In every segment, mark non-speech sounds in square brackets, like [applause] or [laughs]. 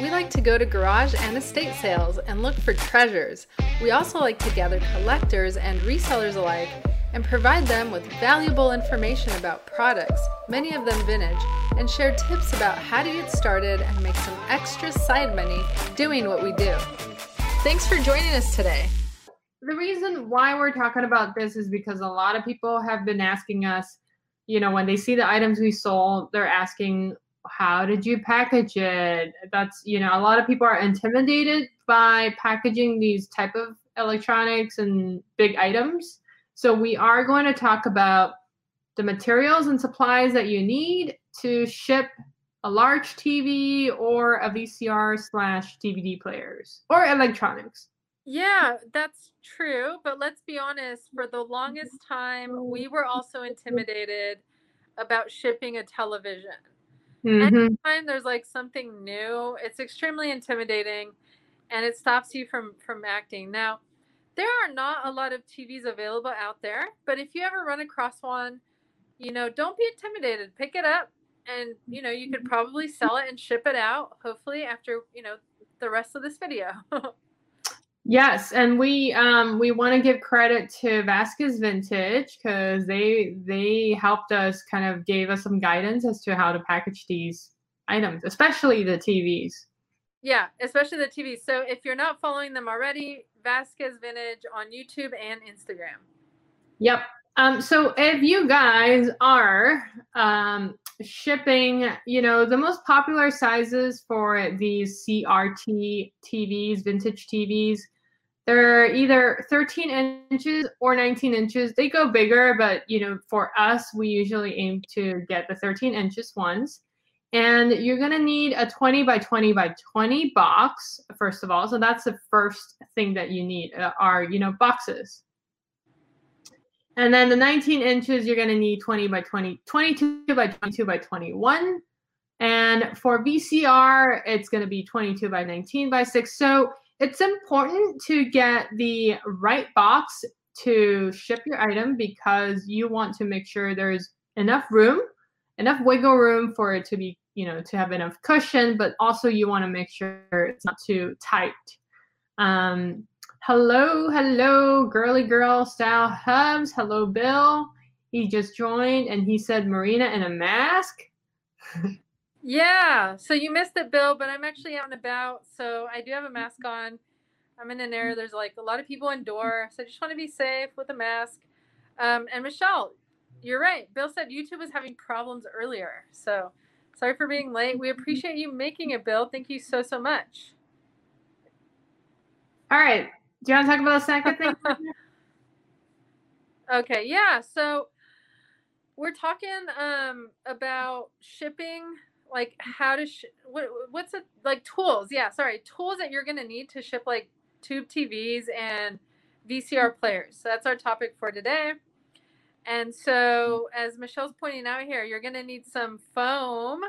We like to go to garage and estate sales and look for treasures. We also like to gather collectors and resellers alike and provide them with valuable information about products, many of them vintage, and share tips about how to get started and make some extra side money doing what we do. Thanks for joining us today. The reason why we're talking about this is because a lot of people have been asking us, you know, when they see the items we sold, they're asking, how did you package it? That's, you know, a lot of people are intimidated by packaging these type of electronics and big items. So we are going to talk about the materials and supplies that you need to ship a large TV or a VCR slash DVD players or electronics. Yeah, that's true. But let's be honest, for the longest time, we were also intimidated about shipping a television. Mm-hmm. Anytime there's like something new, it's extremely intimidating and it stops you from from acting. Now, there are not a lot of TVs available out there, but if you ever run across one, you know, don't be intimidated. Pick it up and, you know, you could probably sell it and ship it out hopefully after, you know, the rest of this video. [laughs] yes, and we um we want to give credit to Vasquez Vintage cuz they they helped us kind of gave us some guidance as to how to package these items, especially the TVs. Yeah, especially the TVs. So if you're not following them already, Vasquez Vintage on YouTube and Instagram. Yep. Um, so if you guys are um, shipping, you know, the most popular sizes for these CRT TVs, vintage TVs, they're either 13 inches or 19 inches. They go bigger, but you know, for us, we usually aim to get the 13 inches ones. And you're gonna need a 20 by 20 by 20 box, first of all. So that's the first thing that you need uh, are, you know, boxes. And then the 19 inches, you're gonna need 20 by 20, 22 by 22 by 21. And for VCR, it's gonna be 22 by 19 by six. So it's important to get the right box to ship your item because you want to make sure there's enough room, enough wiggle room for it to be you know to have enough cushion but also you want to make sure it's not too tight. Um hello hello girly girl style hubs. Hello bill. He just joined and he said marina in a mask [laughs] yeah so you missed it bill but i'm actually out and about so i do have a mask on i'm in an area there's like a lot of people indoor so i just want to be safe with a mask um, and michelle you're right bill said youtube was having problems earlier so Sorry for being late. We appreciate you making it, Bill. Thank you so, so much. All right. Do you want to talk about the second thing? [laughs] okay. Yeah. So we're talking um, about shipping, like how to, sh- what, what's it, like tools. Yeah. Sorry. Tools that you're going to need to ship like tube TVs and VCR players. So that's our topic for today. And so, as Michelle's pointing out here, you're going to need some foam.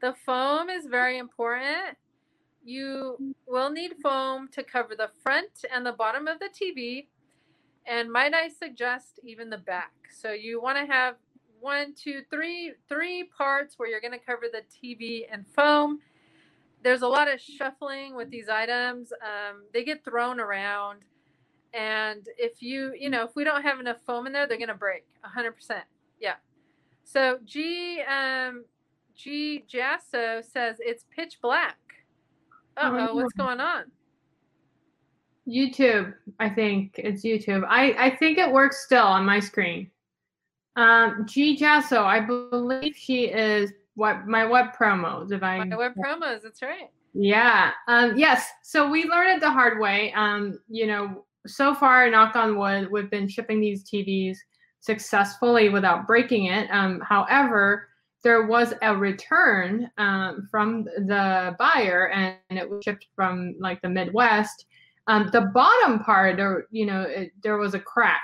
The foam is very important. You will need foam to cover the front and the bottom of the TV. And might I suggest even the back? So you want to have one, two, three, three parts where you're going to cover the TV and foam. There's a lot of shuffling with these items. Um, they get thrown around. And if you you know if we don't have enough foam in there they're going to break 100% yeah. So g um g jasso says it's pitch black. Uh-oh what's going on? Youtube i think. It's youtube. I i think it works still on my screen um g jasso i believe she is what my web promos if i my web promos that's right yeah um yes so we learned it the hard way um you know so far, knock on wood, we've been shipping these TVs successfully without breaking it. Um, however, there was a return um, from the buyer, and it was shipped from like the Midwest. Um, the bottom part, there, you know, it, there was a crack.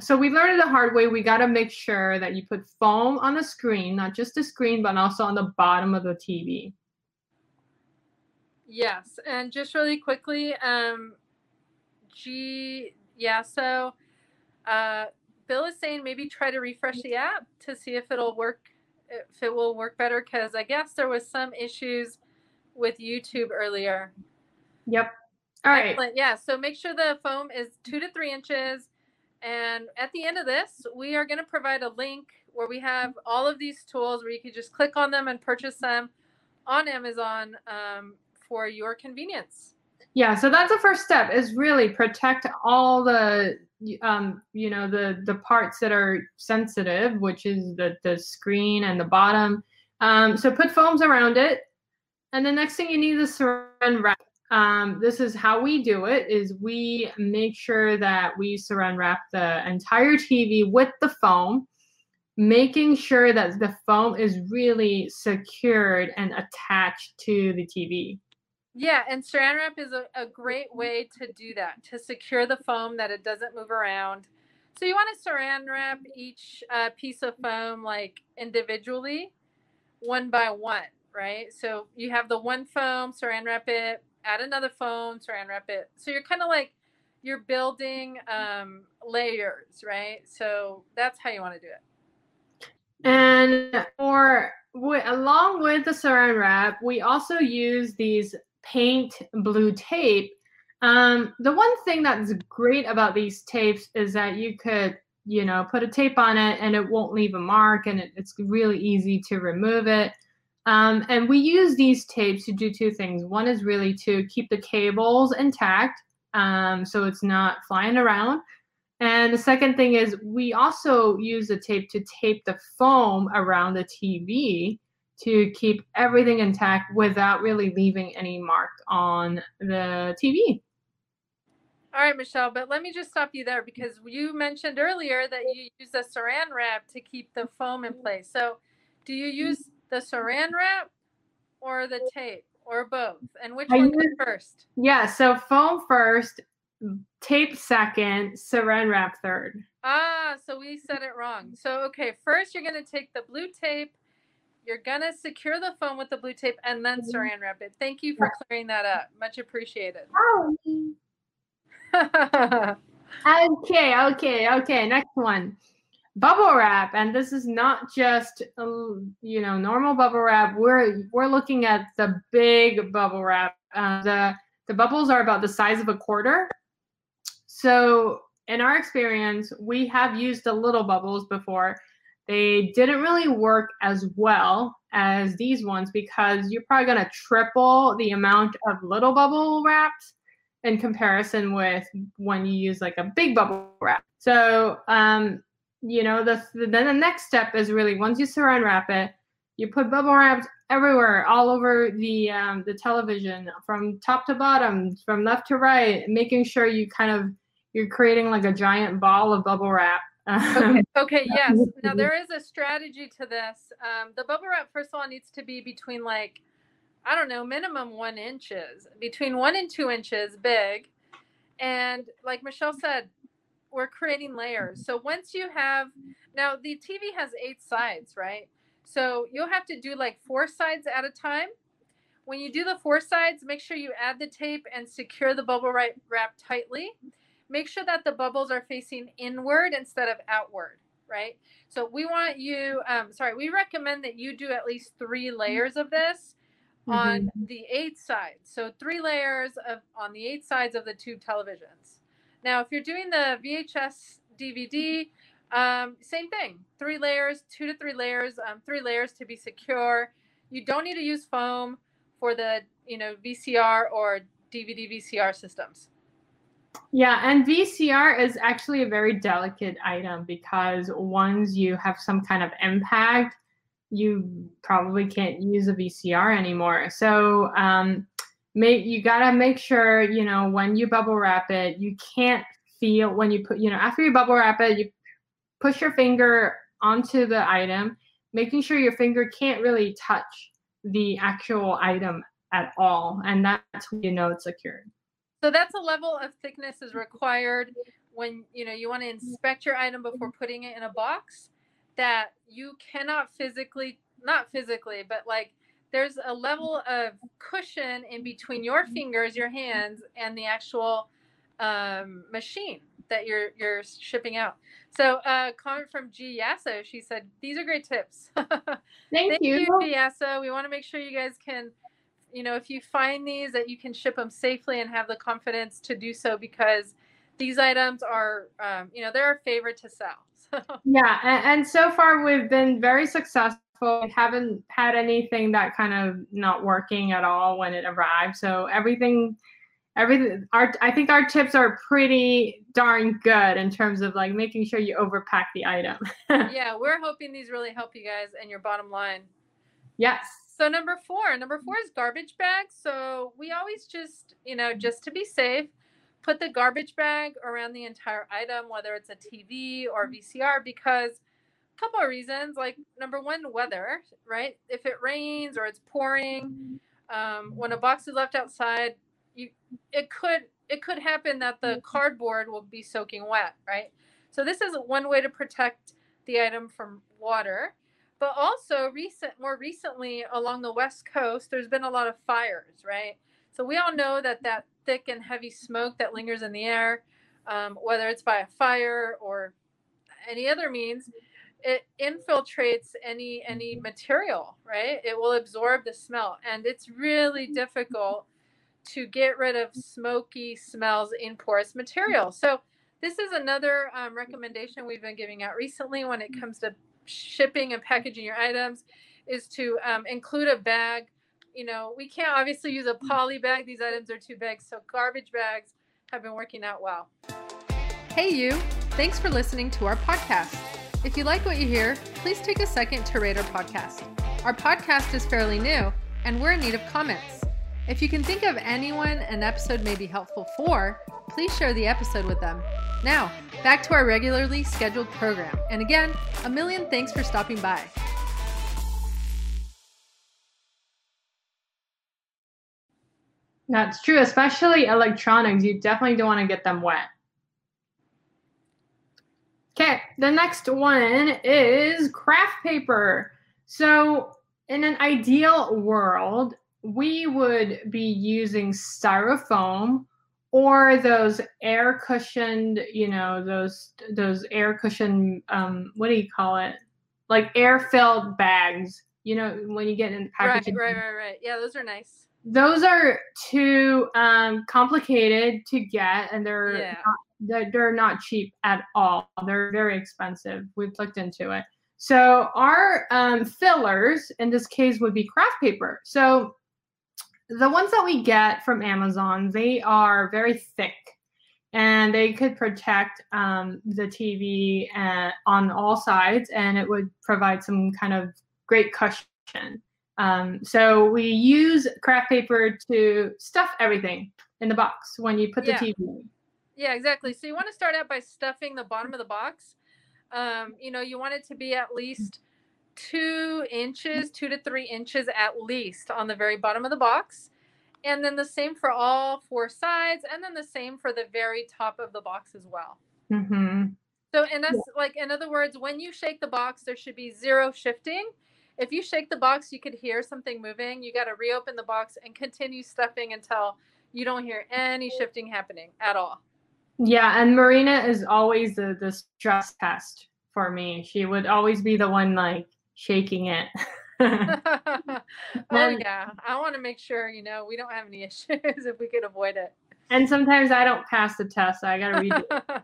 So we learned it the hard way. We got to make sure that you put foam on the screen, not just the screen, but also on the bottom of the TV. Yes, and just really quickly, um, G, yeah. So, uh, Bill is saying maybe try to refresh the app to see if it'll work, if it will work better. Because I guess there was some issues with YouTube earlier. Yep. All right. Excellent. Yeah. So make sure the foam is two to three inches. And at the end of this, we are going to provide a link where we have all of these tools where you can just click on them and purchase them on Amazon um, for your convenience. Yeah, so that's the first step is really protect all the um, you know the the parts that are sensitive, which is the the screen and the bottom. Um, so put foams around it, and the next thing you need is saran wrap. Um, this is how we do it: is we make sure that we saran wrap the entire TV with the foam, making sure that the foam is really secured and attached to the TV. Yeah, and saran wrap is a, a great way to do that, to secure the foam that it doesn't move around. So you want to saran wrap each uh, piece of foam like individually, one by one, right? So you have the one foam, saran wrap it, add another foam, saran wrap it. So you're kind of like you're building um, layers, right? So that's how you want to do it. And for along with the saran wrap, we also use these paint blue tape. Um, the one thing that's great about these tapes is that you could, you know, put a tape on it and it won't leave a mark and it, it's really easy to remove it. Um, and we use these tapes to do two things. One is really to keep the cables intact um, so it's not flying around. And the second thing is we also use the tape to tape the foam around the TV to keep everything intact without really leaving any mark on the TV. All right, Michelle, but let me just stop you there because you mentioned earlier that you use a saran wrap to keep the foam in place. So, do you use the saran wrap or the tape or both? And which I one use, first? Yeah, so foam first, tape second, saran wrap third. Ah, so we said it wrong. So, okay, first you're going to take the blue tape you're gonna secure the foam with the blue tape and then mm-hmm. saran wrap it. Thank you for clearing that up. Much appreciated. [laughs] okay, okay, okay. Next one, bubble wrap, and this is not just um, you know normal bubble wrap. We're we're looking at the big bubble wrap. Uh, the the bubbles are about the size of a quarter. So in our experience, we have used the little bubbles before they didn't really work as well as these ones because you're probably going to triple the amount of little bubble wraps in comparison with when you use like a big bubble wrap. So, um, you know, the, the then the next step is really once you saran wrap it, you put bubble wraps everywhere, all over the um, the television, from top to bottom, from left to right, making sure you kind of you're creating like a giant ball of bubble wrap okay. [laughs] Okay. Yes. [laughs] Now there is a strategy to this. Um, the bubble wrap, first of all, needs to be between like, I don't know, minimum one inches, between one and two inches big. And like Michelle said, we're creating layers. So once you have, now the TV has eight sides, right? So you'll have to do like four sides at a time. When you do the four sides, make sure you add the tape and secure the bubble wrap tightly make sure that the bubbles are facing inward instead of outward, right? So we want you, um, sorry, we recommend that you do at least three layers of this mm-hmm. on the eight sides. So three layers of on the eight sides of the tube televisions. Now, if you're doing the VHS DVD, um, same thing, three layers, two to three layers, um, three layers to be secure. You don't need to use foam for the, you know, VCR or DVD VCR systems. Yeah, and VCR is actually a very delicate item because once you have some kind of impact, you probably can't use a VCR anymore. So um, make you gotta make sure you know when you bubble wrap it, you can't feel when you put you know after you bubble wrap it, you push your finger onto the item, making sure your finger can't really touch the actual item at all, and that's when you know it's secured. So that's a level of thickness is required when you know you want to inspect your item before putting it in a box that you cannot physically not physically but like there's a level of cushion in between your fingers your hands and the actual um, machine that you're you're shipping out. So uh comment from G Yasso she said these are great tips. [laughs] Thank, thank you, you. G Yasso. We want to make sure you guys can you know if you find these that you can ship them safely and have the confidence to do so because these items are um, you know they're our favorite to sell [laughs] yeah and, and so far we've been very successful we haven't had anything that kind of not working at all when it arrived. So everything everything our i think our tips are pretty darn good in terms of like making sure you overpack the item. [laughs] Yeah we're hoping these really help you guys and your bottom line. Yes. So number four number four is garbage bags. So we always just you know just to be safe put the garbage bag around the entire item whether it's a tv or vcr because couple of reasons like number one weather right if it rains or it's pouring um, when a box is left outside you it could it could happen that the cardboard will be soaking wet, right? So this is one way to protect the item from water. But also recent more recently along the west coast there's been a lot of fires, right? So we all know that that thick and heavy smoke that lingers in the air, um, whether it's by a fire or any other means, it infiltrates any any material, right? It will absorb the smell, and it's really difficult to get rid of smoky smells in porous material. So this is another um, recommendation we've been giving out recently when it comes to shipping and packaging your items is to um, include a bag. You know, we can't obviously use a poly bag. These items are too big. So garbage bags have been working out well. Hey, you. Thanks for listening to our podcast. If you like what you hear, please take a second to rate our podcast. Our podcast is fairly new, and we're in need of comments. If you can think of anyone an episode may be helpful for, please share the episode with them. Now, back to our regularly scheduled program. And again, a million thanks for stopping by. That's true, especially electronics. You definitely don't want to get them wet. Okay, the next one is craft paper. So, in an ideal world, we would be using styrofoam or those air cushioned, you know, those those air cushion um what do you call it? Like air filled bags. You know, when you get in packaging. Right, right, right, right. Yeah, those are nice. Those are too um complicated to get and they're Yeah. not, they're, not cheap at all. They're very expensive. We've looked into it. So our um, fillers in this case would be craft paper. So the ones that we get from Amazon, they are very thick and they could protect um, the TV uh, on all sides and it would provide some kind of great cushion. Um, so we use craft paper to stuff everything in the box when you put the TV in. Yeah, exactly. So you want to start out by stuffing the bottom of the box. Um, you know, you want it to be at least two inches, two to three inches at least on the very bottom of the box. And then the same for all four sides, and then the same for the very top of the box as well. Mhm. So, and that's like, in other words, when you shake the box, there should be zero shifting. If you shake the box, you could hear something moving. You got to reopen the box and continue stuffing until you don't hear any shifting happening at all. Yeah, and Marina is always the the stress test for me. She would always be the one like shaking it. [laughs] [laughs] oh yeah, I want to make sure you know we don't have any [laughs] issues if we could avoid it. and sometimes I don't pass the test. So I gotta redo.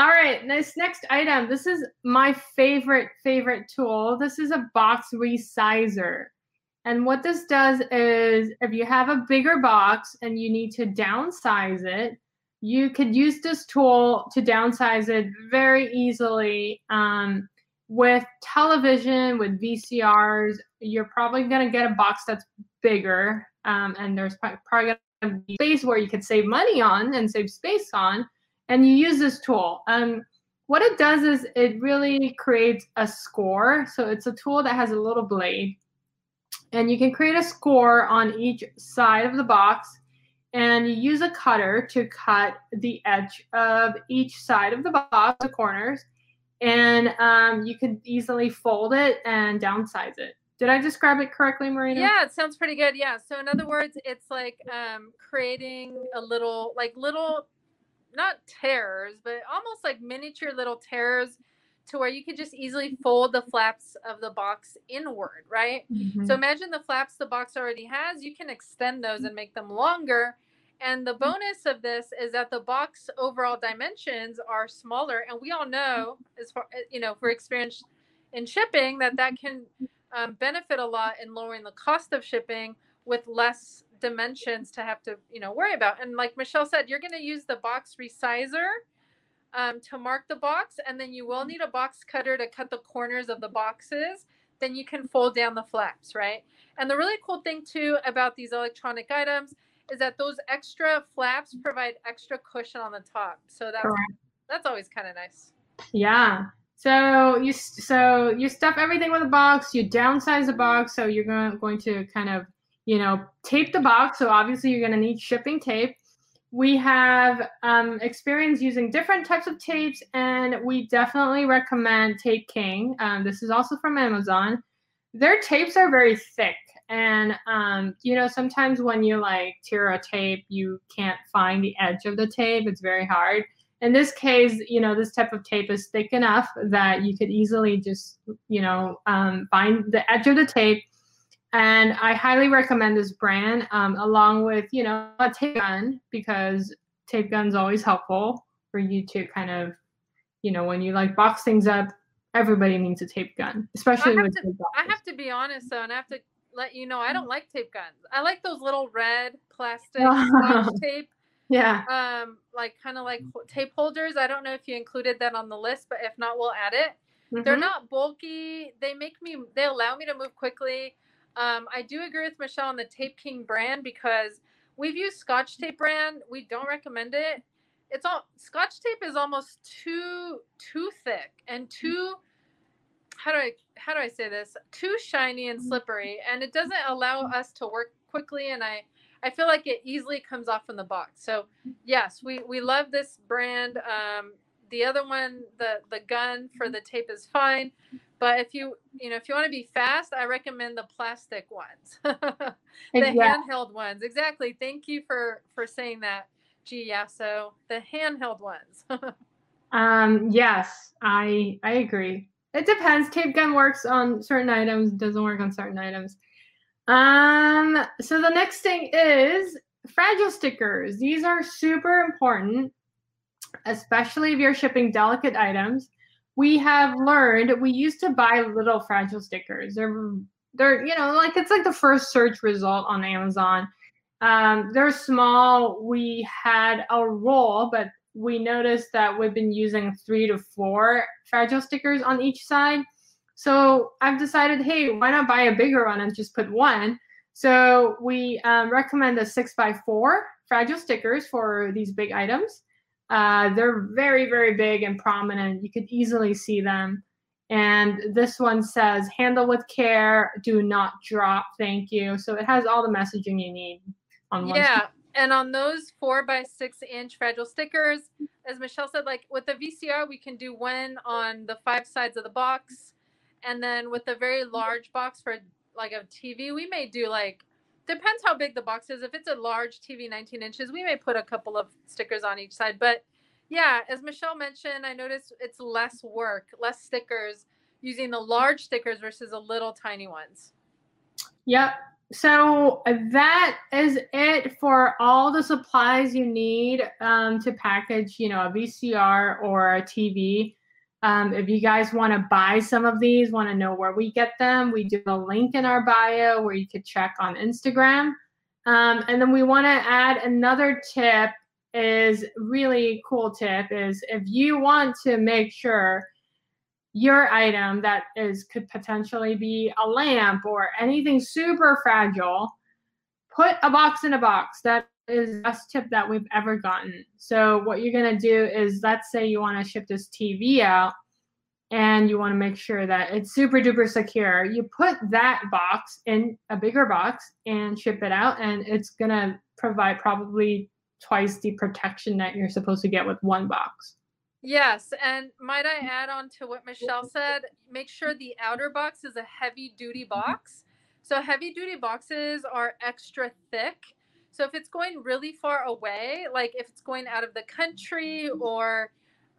All right, this next item. This is my favorite favorite tool. This is a box resizer. And what this does is if you have a bigger box and you need to downsize it, you could use this tool to downsize it very easily. Um, with television, with VCRs, you're probably going to get a box that's bigger. Um, and there's probably going to be space where you could save money on and save space on. And you use this tool. Um, what it does is it really creates a score. So it's a tool that has a little blade and you can create a score on each side of the box and you use a cutter to cut the edge of each side of the box the corners and um, you could easily fold it and downsize it did i describe it correctly marina yeah, it sounds pretty good. Yeah. So in other words, it's like um, creating a little, like little, not tears, but almost like miniature little tears to where you could just easily fold the flaps of the box inward, right? Mm-hmm. So imagine the flaps the box already has, you can extend those and make them longer. And the bonus of this is that the box overall dimensions are smaller, and we all know, as far you know, for experience in shipping, that that can um, benefit a lot in lowering the cost of shipping with less dimensions to have to you know worry about. And like Michelle said, you're going to use the box resizer um, to mark the box, and then you will need a box cutter to cut the corners of the boxes. Then you can fold down the flaps, right? And the really cool thing too about these electronic items is that those extra flaps provide extra cushion on the top. So that's that's always kind of nice. Yeah. So you so you stuff everything with a box. You downsize the box, so you're going going to kind of you know tape the box. So obviously you're going to need shipping tape we have um, experience using different types of tapes, and we definitely recommend Tape King. Um, this is also from Amazon. Their tapes are very thick, and um, you know sometimes when you like tear a tape, you can't find the edge of the tape. It's very hard. In this case, you know this type of tape is thick enough that you could easily just you know um, find the edge of the tape and I highly recommend this brand um, along with you know a tape gun because tape gun's always helpful for you to kind of you know when you like box things up everybody needs a tape gun especially I with to, I have to be honest though and I have to let you know I don't like tape guns. I like those little red plastic [laughs] tape yeah. um like kind of like tape holders. I don't know if you included that on the list but if not we'll add it. Mm-hmm. they're not bulky. They make me they allow me to move quickly um, I do agree with Michelle on the Tape King brand because we've used Scotch Tape brand. We don't recommend it. It's all Scotch tape is almost too too thick and mm. too how do I how do I say this? Too shiny and mm. slippery, and it doesn't allow mm. us to work quickly. And I I feel like it easily comes off in the box. So yes, we we love this brand. Um, the other one, the the gun for mm-hmm. the tape is fine, but if you you know if you want to be fast, I recommend the plastic ones, [laughs] the exactly. handheld ones. Exactly. Thank you for for saying that, G. Yeah. So the handheld ones. [laughs] um. Yes, I I agree. It depends. Tape gun works on certain items, doesn't work on certain items. Um. So the next thing is fragile stickers. These are super important, especially if you're shipping delicate items we have learned we used to buy little fragile stickers. They're they're you know like it's like the first search result on Amazon. Um, they're small. We had a roll, but we noticed that we've been using three to four fragile stickers on each side. So I've decided, hey, why not buy a bigger one and just put one? So we um, recommend the six by four fragile stickers for these big items. Uh, they're very, very big and prominent. You could easily see them. And this one says, handle with care, do not drop, thank you. So it has all the messaging you need on one. Yeah. And on those four by six inch fragile stickers, as Michelle said, like with the VCR, we can do one on the five sides of the box. And then with a very large box for like a TV, we may do like depends how big the box is. If it's a large TV, 19 inches, we may put a couple of stickers on each side. But yeah, as Michelle mentioned, I noticed it's less work, less stickers using the large stickers versus the little tiny ones. Yep. So that is it for all the supplies you need um, to package, you know, a VCR or a TV. Um, if you guys want to buy some of these, want to know where we get them, we do a link in our bio where you could check on Instagram. Um, and then we want to add another tip is really cool tip is if you want to make sure your item that is could potentially be a lamp or anything super fragile, put a box in a box. That is the best tip that we've ever gotten. So what you're gonna do is let's say you want to ship this TV out and you want to make sure that it's super duper secure. You put that box in a bigger box and ship it out and it's gonna provide probably twice the protection that you're supposed to get with one box. Yes, and might I add on to what Michelle said? Make sure the outer box is a heavy duty box. So heavy duty boxes are extra thick so if it's going really far away, like if it's going out of the country or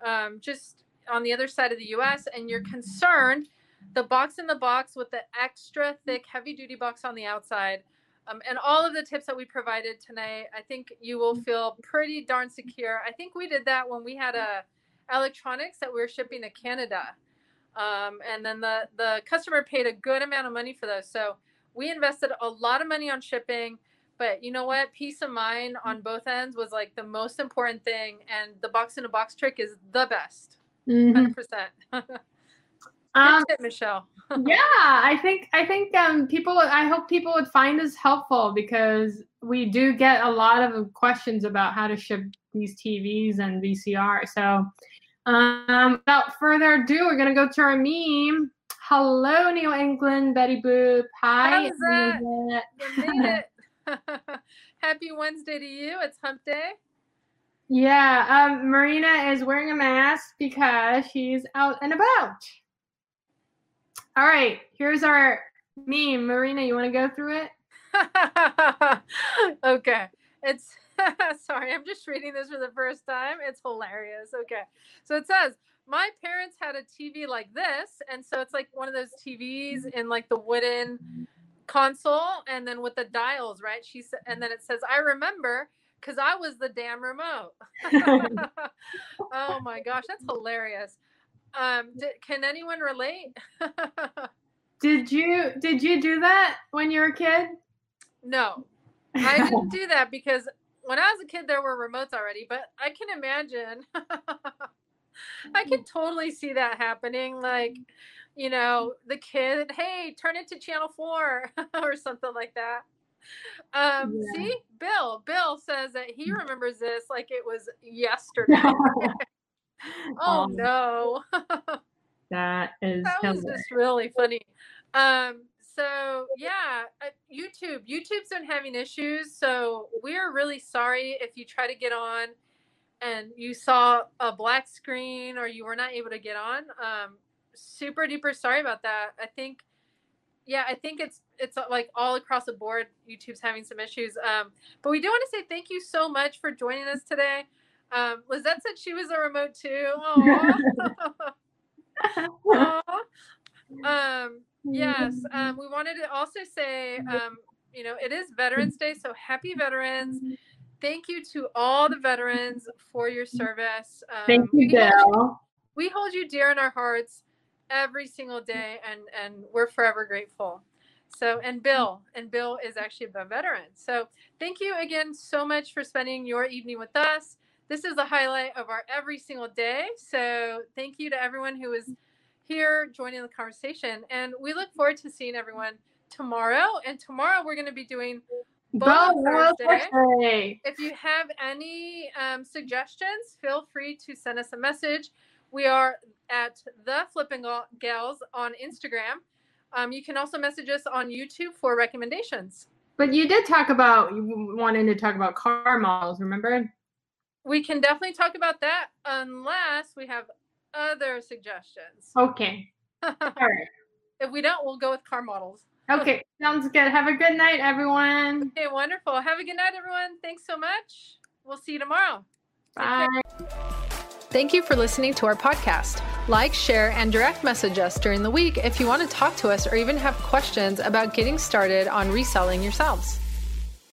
um, just on the other side of the US and you're concerned, the box in the box with the extra thick, heavy duty box on the outside, um, and all of the tips that we provided tonight, I think you will feel pretty darn secure. I think we did that when we had a electronics that we were shipping to Canada. Um, and then the, the customer paid a good amount of money for those. So we invested a lot of money on shipping but you know what peace of mind on both ends was like the most important thing and the box in a box trick is the best Mhm. 100% [laughs] Um, tip, michelle [laughs] yeah, I think I think um, people. I hope people would find this helpful because we do get a lot of questions about how to ship these TVs and VCR. So, um, without further ado, we're gonna go to our meme. Hello, New England, Betty Boop. Hi. How's that? Elizabeth. you made it happy wednesday to you it's hump day Yeah, um, Marina is wearing a mask because she's out and about. All right, here's our meme. Marina, you want to go through it? [laughs] okay. It's [laughs] sorry, I'm just reading this for the first time. It's hilarious. Okay. So it says, My parents had a TV like this. And so it's like one of those TVs in like the wooden console and then with the dials, right? She said, and then it says, I remember because I was the damn remote. [laughs] [laughs] oh my gosh, that's hilarious. Um, d- can anyone relate? [laughs] Did you did you do that when you were a kid? no, I didn't do that because when I was a kid, there were remotes already, but I can imagine. I can totally see that happening. Like, you know, the kid, hey, turn it to channel four [laughs] or something like that. Um, Yeah. see, Bill, Bill says that he remembers this like it was [laughs] yesterday. [laughs] oh Um, no. That is that was hilarious. just really funny. Um, so yeah, uh, YouTube. YouTube's been having issues, so we're really sorry if you try to get on and you saw a black screen or you were not able to get on. Um, super duper sorry about that. I think, yeah, I think it's it's uh, like all across the board. YouTube's having some issues. Um, but we do want to say thank you so much for joining us today. Um, Lizette said she was a remote too. Aw. [laughs] Aw. Um, yes. Um, we wanted to also say, um, you know, it is Veterans Day, so happy veterans. Thank you to all the veterans for your service. Um, Thank you, we Bill. we hold you dear in our hearts every single day, and and we're forever grateful. So, and Bill, and Bill is actually a veteran. So, thank you again so much for spending your evening with us. This is the highlight of our every single day. So, thank you to everyone who is here joining the conversation, and we look forward to seeing everyone tomorrow. And tomorrow we're going to be doing Bo Bone Thursday. Thursday. if you have any um, suggestions, feel free to send us a message. We are at the Flipping Gals on Instagram. Um, you can also message us on YouTube for recommendations. But you did talk about wanting to talk about car models, remember? We can definitely talk about that unless we have other suggestions. Okay. [laughs] All right. if we don't, we'll go with car models. Okay. [laughs] Sounds good. Have a good night, everyone. Okay, wonderful. Have a good night, everyone. Thanks so much. We'll see you tomorrow. Bye. Thank you for listening to our podcast. Like, share, and direct message us during the week if you want to talk to us or even have questions about getting started on reselling yourselves.